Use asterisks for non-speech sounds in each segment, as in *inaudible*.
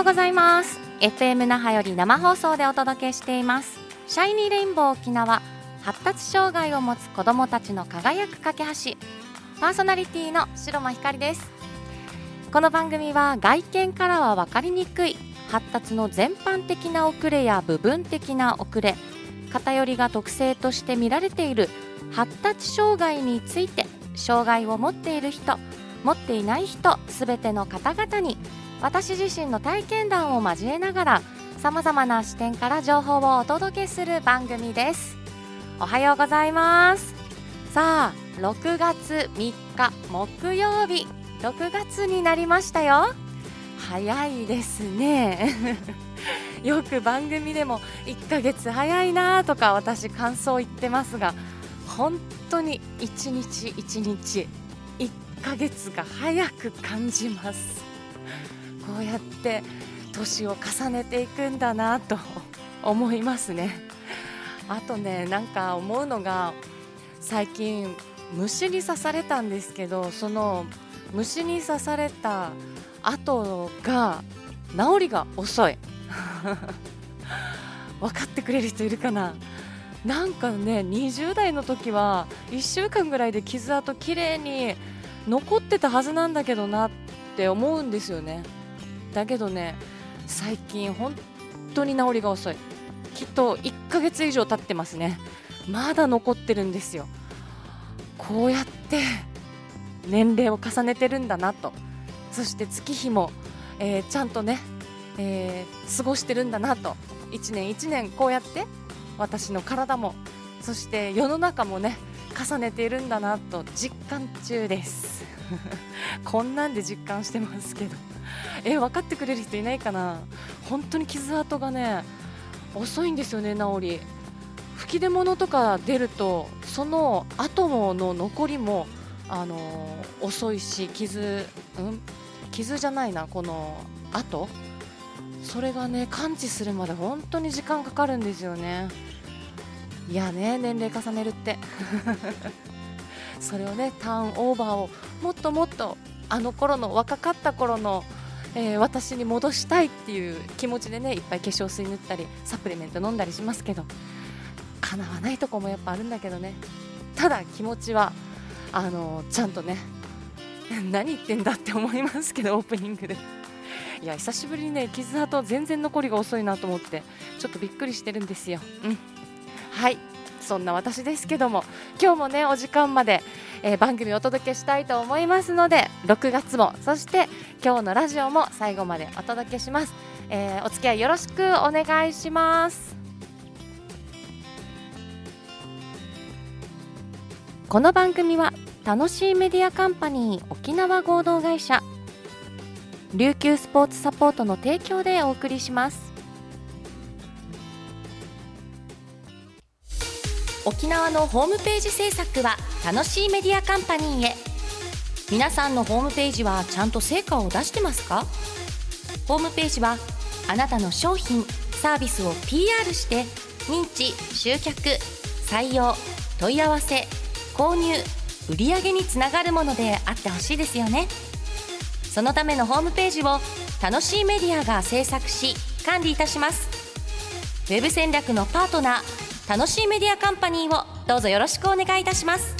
うございます。FM 那覇より生放送でお届けしています。シャイニーレインボー沖縄発達障害を持つ子どもたちの輝く架け橋。パーソナリティの白間ひかりです。この番組は外見からは分かりにくい発達の全般的な遅れや部分的な遅れ偏りが特性として見られている発達障害について障害を持っている人持っていない人すべての方々に私自身の体験談を交えながらさまざまな視点から情報をお届けする番組です。おはようございます。さあ6月3日木曜日。6月になりましたよ。早いですね。*laughs* よく番組でも1ヶ月早いなとか私感想言ってますが本当に1日1日1ヶ月が早く感じます。こうやって年を重ねていくんだなと *laughs* 思いますね。あとねなんか思うのが最近虫に刺されたんですけどその虫に刺された後が治りが遅い。*laughs* 分かってくれる人いるかな？なんかね20代の時は1週間ぐらいで傷跡きれいに残ってたはずなんだけどなって思うんですよね。だけどね最近本当に治りが遅い。きっと1ヶ月以上経ってますね。まだ残ってるんですよ。こうやって年齢を重ねてるんだなと。そして月日も、えー、ちゃんとね、えー、過ごしてるんだなと。1年1年こうやって私の体もそして世の中もね重ねているんだなと。実感中です。*laughs* こんなんで実感してますけど。え分かってくれる人いないかな？本当に傷跡がね遅いんですよね治り。吹き出物とか出るとその後の残りもあのー、遅いし傷、うん、傷じゃないなこの後。それがね感知するまで本当に時間かかるんですよね。いやね年齢重ねるって。*laughs* それをねターンオーバーをもっともっとあの頃の若かった頃のえー、私に戻したいっていう気持ちでねいっぱい化粧水塗ったりサプリメント飲んだりしますけど叶わないとこもやっぱあるんだけどね。ただ気持ちはあのちゃんとね *laughs* 何言ってんだって思いますけどオープニングで。いや久しぶりにね傷跡全然残りが遅いなと思ってちょっとびっくりしてるんですよ。うん。はい。そんな私ですけども今日もねお時間まで、えー、番組をお届けしたいと思いますので6月もそして今日のラジオも最後までお届けします、えー、お付き合いよろしくお願いします。この番組は楽しいメディアカンパニー沖縄合同会社琉球スポーツサポートの提供でお送りします。沖縄のホームページ制作は楽しいメディアカンパニーへ。皆さんのホームページはちゃんと成果を出してますか？ホームページはあなたの商品サービスを PR して認知集客採用問い合わせ購入売上につながるものであってほしいですよね。そのためのホームページを楽しいメディアが制作し管理いたします。ウェブ戦略のパートナー楽しいメディアカンパニーをどうぞよろしくお願いいたします。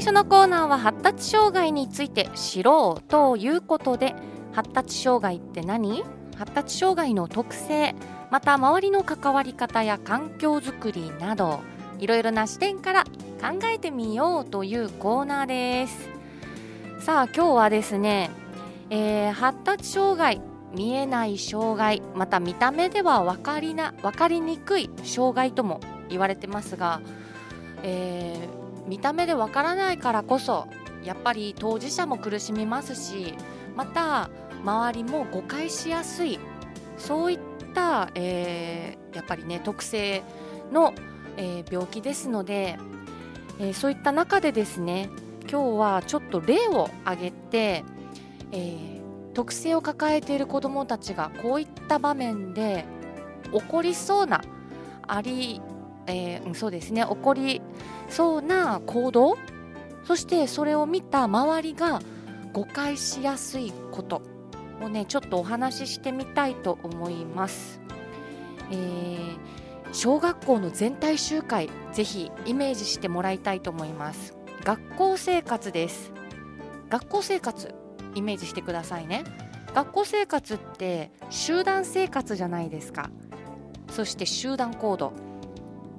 最初のコーナーは発達障害について知ろうということで発達障害って何？発達障害の特性また周りの関わり方や環境づくりなどいろいろな視点から考えてみようというコーナーです。さあ今日はですねえー、発達障害見えない障害また見た目では分かりな分かりにくい障害とも言われてますが、えー、見た目で分からないからこそやっぱり当事者も苦しみますしまた周りも誤解しやすいそういった、えー、やっぱりね特性の、えー、病気ですので、えー、そういった中でですね今日はちょっと例を挙げてえ、特性を抱えている子どもたちがこういった場面で起こりそうなあり、えー、そうですね。起こりそうな行動そしてそれを見た周りが誤解しやすいことをねちょっとお話ししてみたいと思います。えー、小学校の全体集会ぜひイメージしてもらいたいと思います。学校生活です。学校生活イメージしてくださいね。学校生活って集団生活じゃないですか。そして集団行動。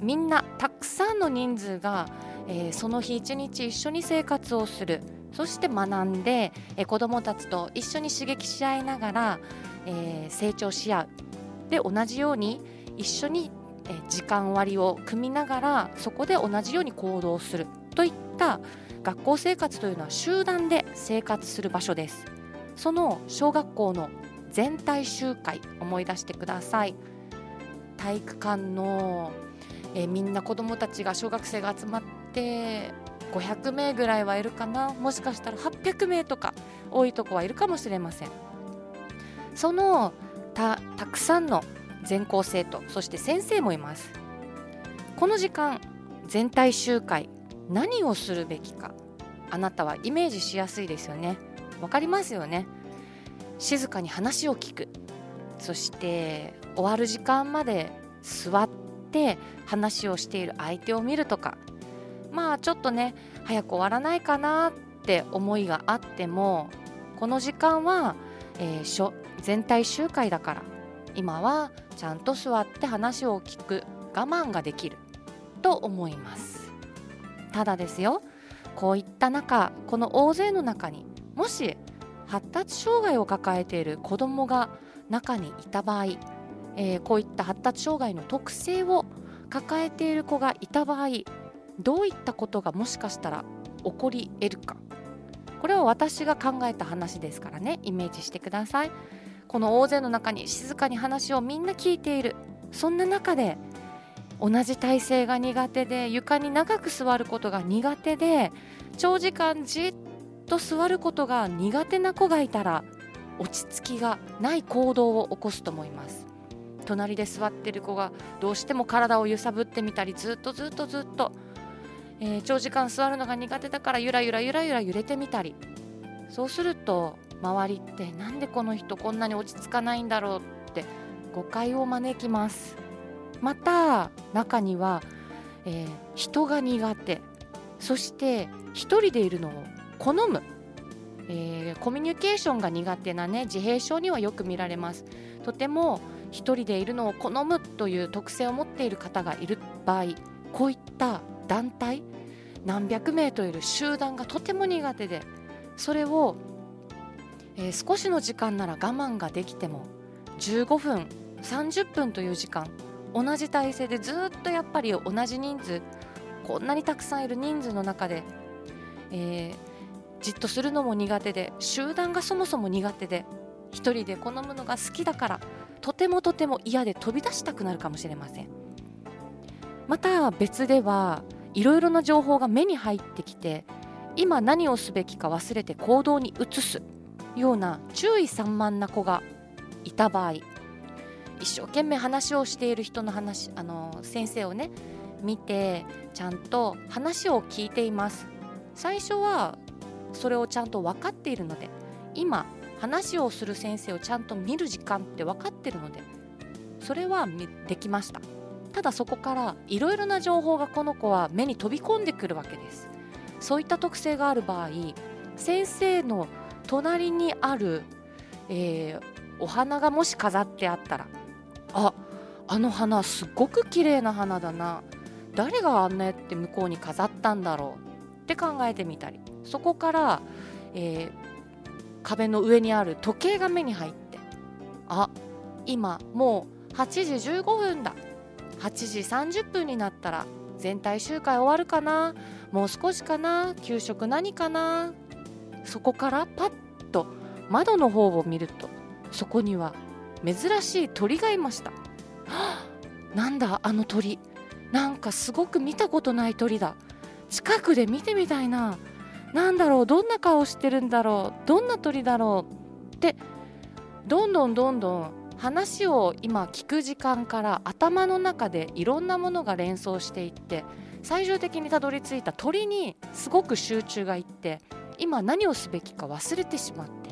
みんなたくさんの人数が、えー、その日一日一緒に生活をする。そして学んで、えー、子どもたちと一緒に刺激し合いながら、えー、成長し合う。で同じように一緒に、え、時間割を組みながらそこで同じように行動する。といった学校生活というのは集団で生活する場所です。その小学校の全体集会思い出してください。体育館の、えー、みんな子どもたちが小学生が集まって500名ぐらいはいるかな。もしかしたら800名とか多いとこはいるかもしれません。そのたたくさんの全校生徒そして先生もいます。この時間全体集会何をするべきかあなたはイメージしやすいですよね。わかりますよね。静かに話を聞く。そして終わる時間まで座って話をしている相手を見るとか。まあちょっとね早く終わらないかなって思いがあってもこの時間は、えー、全体集会だから今はちゃんと座って話を聞く我慢ができると思います。ただですよこういった中この大勢の中にもし発達障害を抱えている子どもが中にいた場合、えー、こういった発達障害の特性を抱えている子がいた場合どういったことがもしかしたら起こり得るか。これは私が考えた話ですからね。イメージしてください。この大勢の中に静かに話をみんな聞いている。そんな中で同じ体勢が苦手で床に長く座ることが苦手で長時間じっと座ることが苦手な子がいたら落ち着きがない行動を起こすと思います。隣で座ってる子がどうしても体を揺さぶってみたりずっとずっとずっと、えー、長時間座るのが苦手だからゆらゆらゆらゆら揺れてみたり。そうすると周りってなんでこの人こんなに落ち着かないんだろうって誤解を招きます。また中には、えー、人が苦手。そして一人でいるのを好む、えー、コミュニケーションが苦手なね自閉症にはよく見られます。とても一人でいるのを好むという特性を持っている方がいる場合こういった団体何百名といる集団がとても苦手でそれを、えー、少しの時間なら我慢ができても15分30分という時間同じ体勢でずっとやっぱり同じ人数こんなにたくさんいる人数の中で、えー、じっとするのも苦手で集団がそもそも苦手で一人で好むのが好きだからとてもとても嫌で飛び出したくなるかもしれません。また別ではいろいろな情報が目に入ってきて今何をすべきか忘れて行動に移すような注意散漫な子がいた場合一生懸命話をしている人の話あの先生をね見てちゃんと話を聞いています。最初はそれをちゃんと分かっているので今話をする先生をちゃんと見る時間って分かってるのでそれはできました。ただそこからいろいろな情報がこの子は目に飛び込んでくるわけです。そういった特性がある場合先生の隣にある、えー、お花がもし飾ってあったらああの花すごく綺麗な花だな。誰があんなやって向こうに飾ったんだろうって考えてみたり。そこから、えー、壁の上にある時計が目に入ってあ今もう8時15分だ。8時30分になったら全体集会終わるかな？もう少しかな？給食何かな？そこからパッと窓の方を見るとそこには珍しい鳥がいました。はあ、なんだあの鳥。なんかすごく見たことない鳥だ。近くで見てみたいな。なんだろうどんな顔してるんだろうどんな鳥だろうってどんどんどんどん話を今聞く時間から頭の中でいろんなものが連想していって最終的にたどり着いた鳥にすごく集中がいって今何をすべきか忘れてしまって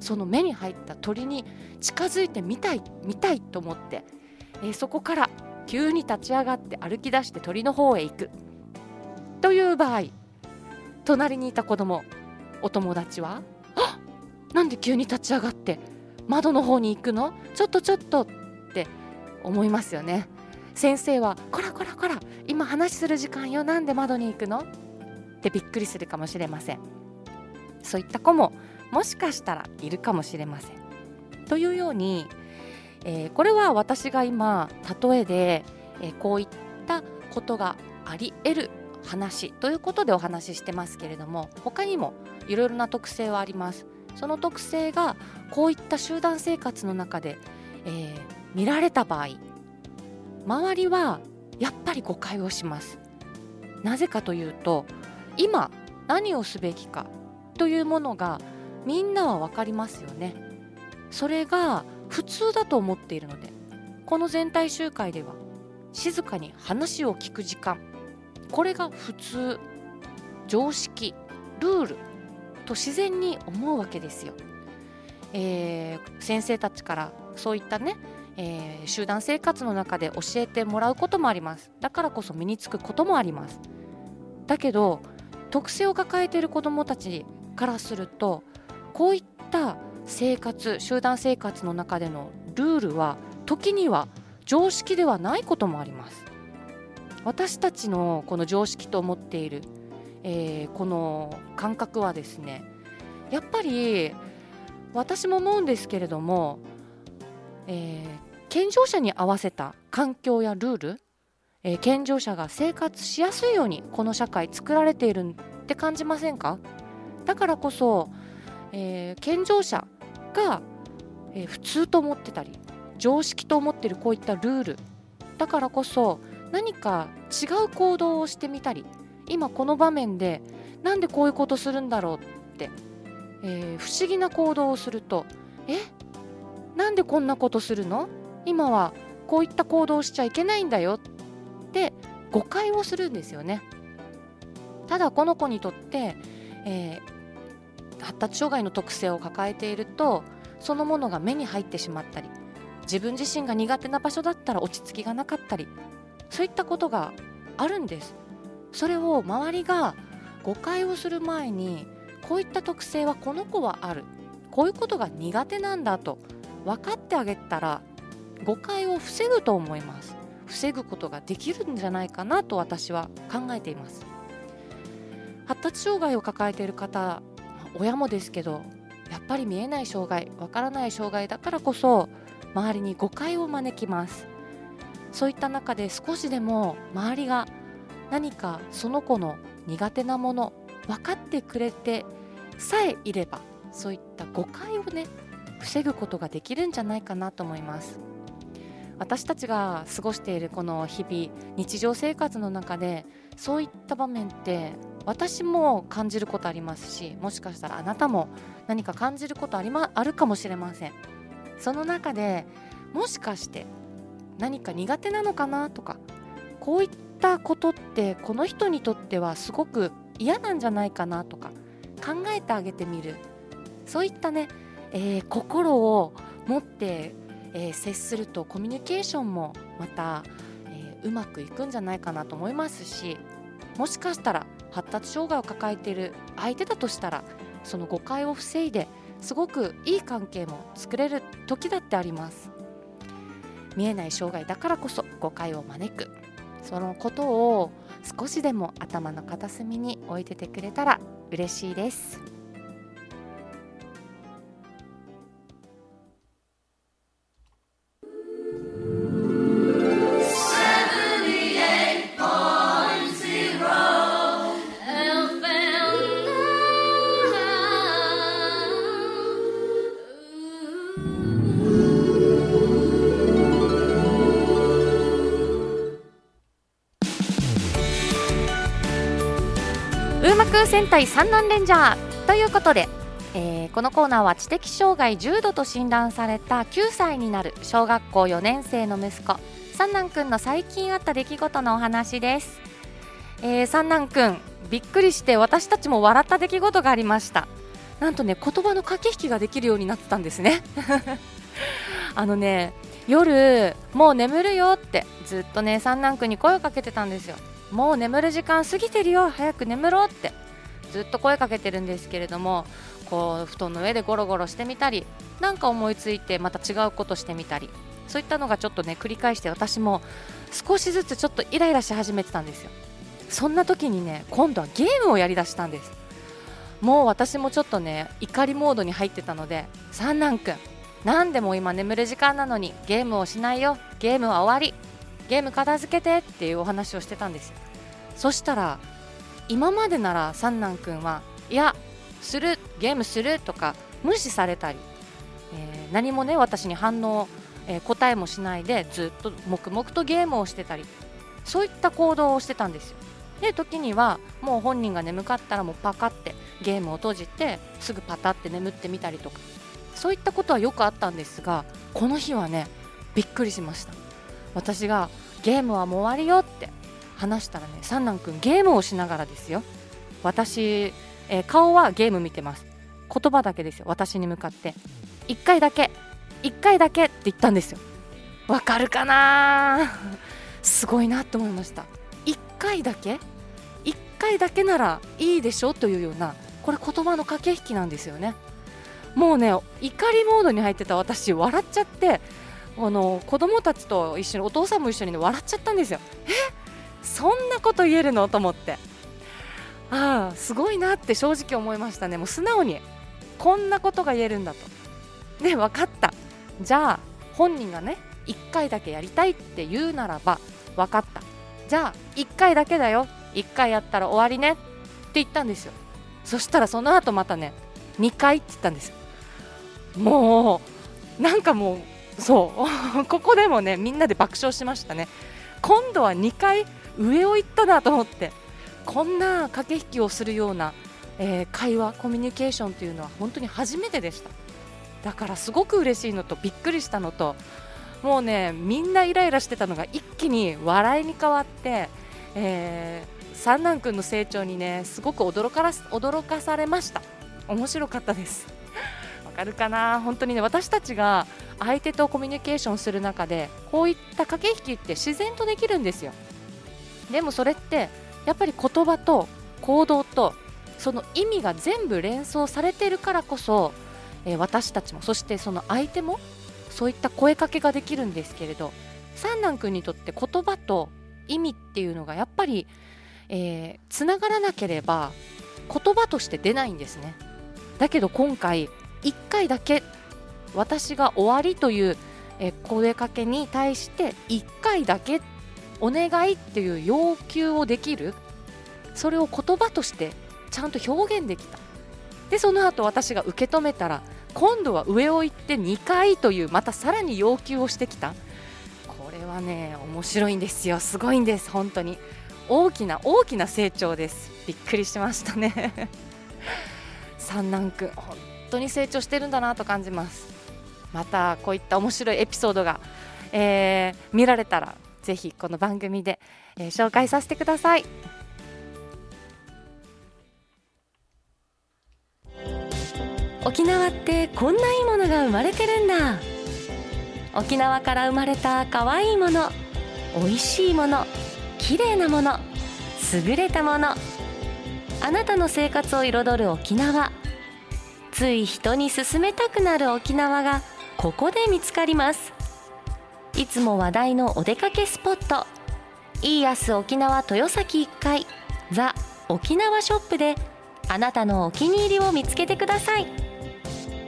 その目に入った鳥に近づいてみたい見たいと思って、えー、そこから急に立ち上がって歩き出して鳥の方へ行く。という場合隣にいた子供。お友達は「あ *gasps* なんで急に立ち上がって窓の方に行くの？ちょっとちょっと」って思いますよね。先生は「こらこらこら今話する時間よ。なんで窓に行くの?」ってびっくりするかもしれません。そういった子ももしかしたらいるかもしれません。というように、えー、これは私が今例えで、えー、こういったことがあり得る話ということでお話ししてますけれども他にもいろいろな特性はあります。その特性がこういった集団生活の中で、えー、見られた場合周りはやっぱり誤解をします。なぜかというと今何をすべきかというものがみんなは分かりますよね。それが普通だと思っているのでこの全体集会では静かに話を聞く時間これが普通常識ルールと自然に思うわけですよ。えー、先生たちからそういったね、えー、集団生活の中で教えてもらうこともあります。だからこそ身につくこともあります。だけど特性を抱えている子どもたちからするとこういった生活集団生活の中でのルールは時には常識ではないこともあります。私たちのこの常識と思っている、えー、この感覚はですねやっぱり私も思うんですけれども、えー、健常者に合わせた環境やルール、えー、健常者が生活しやすいようにこの社会作られているって感じませんか？だからこそえー、健常者が、え、普通と思ってたり常識と思ってるこういったルールだからこそ何か違う行動をしてみたり今この場面でなんでこういうことするんだろうって、えー、不思議な行動をするとえ？なんでこんなことするの？今はこういった行動をしちゃいけないんだよって誤解をするんですよね。ただこの子にとって、えー、発達障害の特性を抱えているとそのものが目に入ってしまったり自分自身が苦手な場所だったら落ち着きがなかったりそういったことがあるんです。それを周りが誤解をする前にこういった特性はこの子はある。こういうことが苦手なんだと分かってあげたら誤解を防ぐと思います。防ぐことができるんじゃないかなと私は考えています。発達障害を抱えている方親もですけどやっぱり見えない障害わからない障害だからこそ周りに誤解を招きます。そういった中で少しでも周りが何かその子の苦手なもの分かってくれてさえいればそういった誤解をね防ぐことができるんじゃないかなと思います。私たちが過ごしているこの日々日常生活の中でそういった場面って私も感じることありますしもしかしたらあなたも何か感じることあり、ま、あるかもしれません。その中でもしかして何か苦手なのかなとかこういったことってこの人にとってはすごく嫌なんじゃないかなとか考えてあげてみる。そういったね、えー、心を持って、えー、接するとコミュニケーションもまた、えー、うまくいくんじゃないかなと思いますしもしかしたら発達障害を抱えている相手だとしたらその誤解を防いですごくいい関係も作れる時だってあります。見えない障害だからこそ誤解を招くそのことを少しでも頭の片隅に置いててくれたら嬉しいです。戦隊三男レンジャーということで、えー、このコーナーは知的障害重度と診断された9歳になる小学校4年生の息子三男くんの最近あった出来事のお話です、えー、三男くんびっくりして私たちも笑った出来事がありました。なんとね言葉の駆け引きができるようになってたんですね。*laughs* あのね夜もう眠るよってずっとね三男くんに声をかけてたんですよ。もう眠る時間過ぎてるよ早く眠ろうって。ずっと声かけてるんですけれどもこう布団の上でゴロゴロしてみたりなんか思いついてまた違うことしてみたりそういったのがちょっとね繰り返して私も少しずつちょっとイライラし始めてたんですよ。そんな時にね今度はゲームをやりだしたんです。もう私もちょっとね怒りモードに入ってたので三男くん何でも今眠る時間なのにゲームをしないよゲームは終わりゲーム片付けてっていうお話をしてたんですそしたら今までなら三男くんはいやするゲームするとか無視されたり、えー、何もね私に反応、えー、答えもしないでずっと黙々とゲームをしてたりそういった行動をしてたんですよ。で時にはもう本人が眠かったらもうパカってゲームを閉じてすぐパタって眠ってみたりとかそういったことはよくあったんですがこの日はねびっくりしました。私がゲームはもう終わりよって話したらね三男くんゲームをしながらですよ。私、えー、顔はゲーム見てます。言葉だけですよ。私に向かって。1回だけ。1回だけって言ったんですよ。わかるかな？すごいなって思いました。1回だけ？1回だけならいいでしょ？というようなこれ言葉の駆け引きなんですよね。もうね怒りモードに入ってた私笑っちゃってあの子供たちと一緒にお父さんも一緒に、ね、笑っちゃったんですよ。え？そんなこと言えるの？と思って。ああすごいなって正直思いましたね。もう素直にこんなことが言えるんだと。で分かった。じゃあ本人がね1回だけやりたいって言うならば分かった。じゃあ1回だけだよ。1回やったら終わりね。って言ったんですよ。そしたらその後またね2回って言ったんですもうなんかもうそう。*laughs* ここでもねみんなで爆笑しましたね。今度は2回上を行ったなと思ってこんな駆け引きをするような、えー、会話コミュニケーションというのは本当に初めてでした。だからすごく嬉しいのとびっくりしたのともうねみんなイライラしてたのが一気に笑いに変わって、えー、三男君の成長にねすごく驚か驚かされました。面白かったです。わかるかな？本当にね私たちが相手とコミュニケーションする中でこういった駆け引きって自然とできるんですよ。でもそれってやっぱり言葉と行動とその意味が全部連想されてるからこそ、えー、私たちもそしてその相手もそういった声かけができるんですけれど三男君にとって言葉と意味っていうのがやっぱりえー、つながらなければ言葉として出ないんですね。だけど今回1回だけ私が終わりという、え、声かけに対して1回だけお願いっていう要求をできるそれを言葉としてちゃんと表現できた。でその後私が受け止めたら今度は上を行って2回というまたさらに要求をしてきた。これはね面白いんですよ。すごいんです。本当に。大きな大きな成長です。びっくりしましたね。*laughs* 三男くん本当に成長してるんだなと感じます。またこういった面白いエピソードが、えー、見られたらぜひこの番組で、えー、紹介させてください。沖縄ってこんないいものが生まれてるんだ。沖縄から生まれた可愛いもの美味しいもの綺麗なもの優れたものあなたの生活を彩る沖縄。つい人に勧めたくなる沖縄がここで見つかります。いつも話題のお出かけスポット。イーヤス沖縄豊崎1階ザ・沖縄ショップであなたのお気に入りを見つけてください。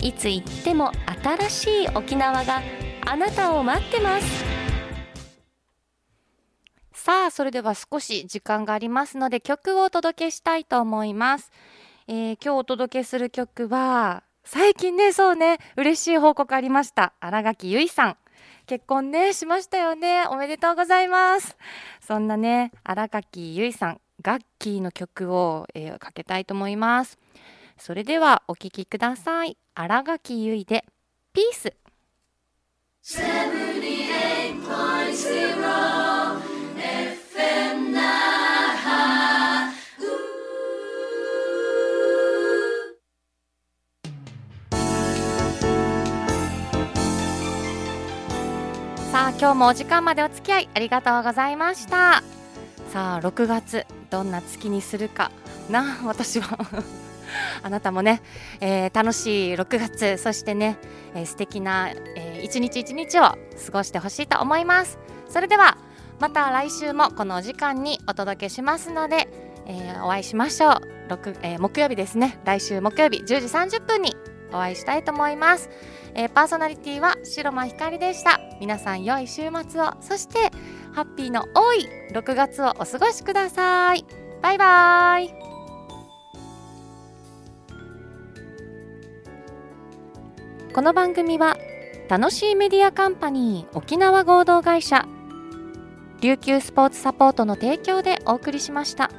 いつ行っても新しい沖縄があなたを待ってます。さあそれでは少し時間がありますので曲をお届けしたいと思います、えー、今日お届けする曲は最近ねそうね嬉しい報告ありました。新垣結衣さん。結婚ねしましたよね。おめでとうございます。そんなね新垣結衣さんガッキーの曲を、えー、かけたいと思います。それではお聴きください。新垣結衣でピース78.0今日もお時間までお付き合いありがとうございました。さあ6月どんな月にするか。な私は。*laughs* あなたもね、えー、楽しい6月そしてね、えー、素敵な、えー、一日一日を過ごしてほしいと思います。それではまた来週もこのお時間にお届けしますので、えー、お会いしましょう。6、えー、木曜日ですね。来週木曜日10時30分にお会いしたいと思います、えー、パーソナリティは白間ひかりでした。皆さん良い週末を。そしてハッピーの多い6月をお過ごしください。バイバイ。この番組は楽しいメディアカンパニー沖縄合同会社琉球スポーツサポートの提供でお送りしました。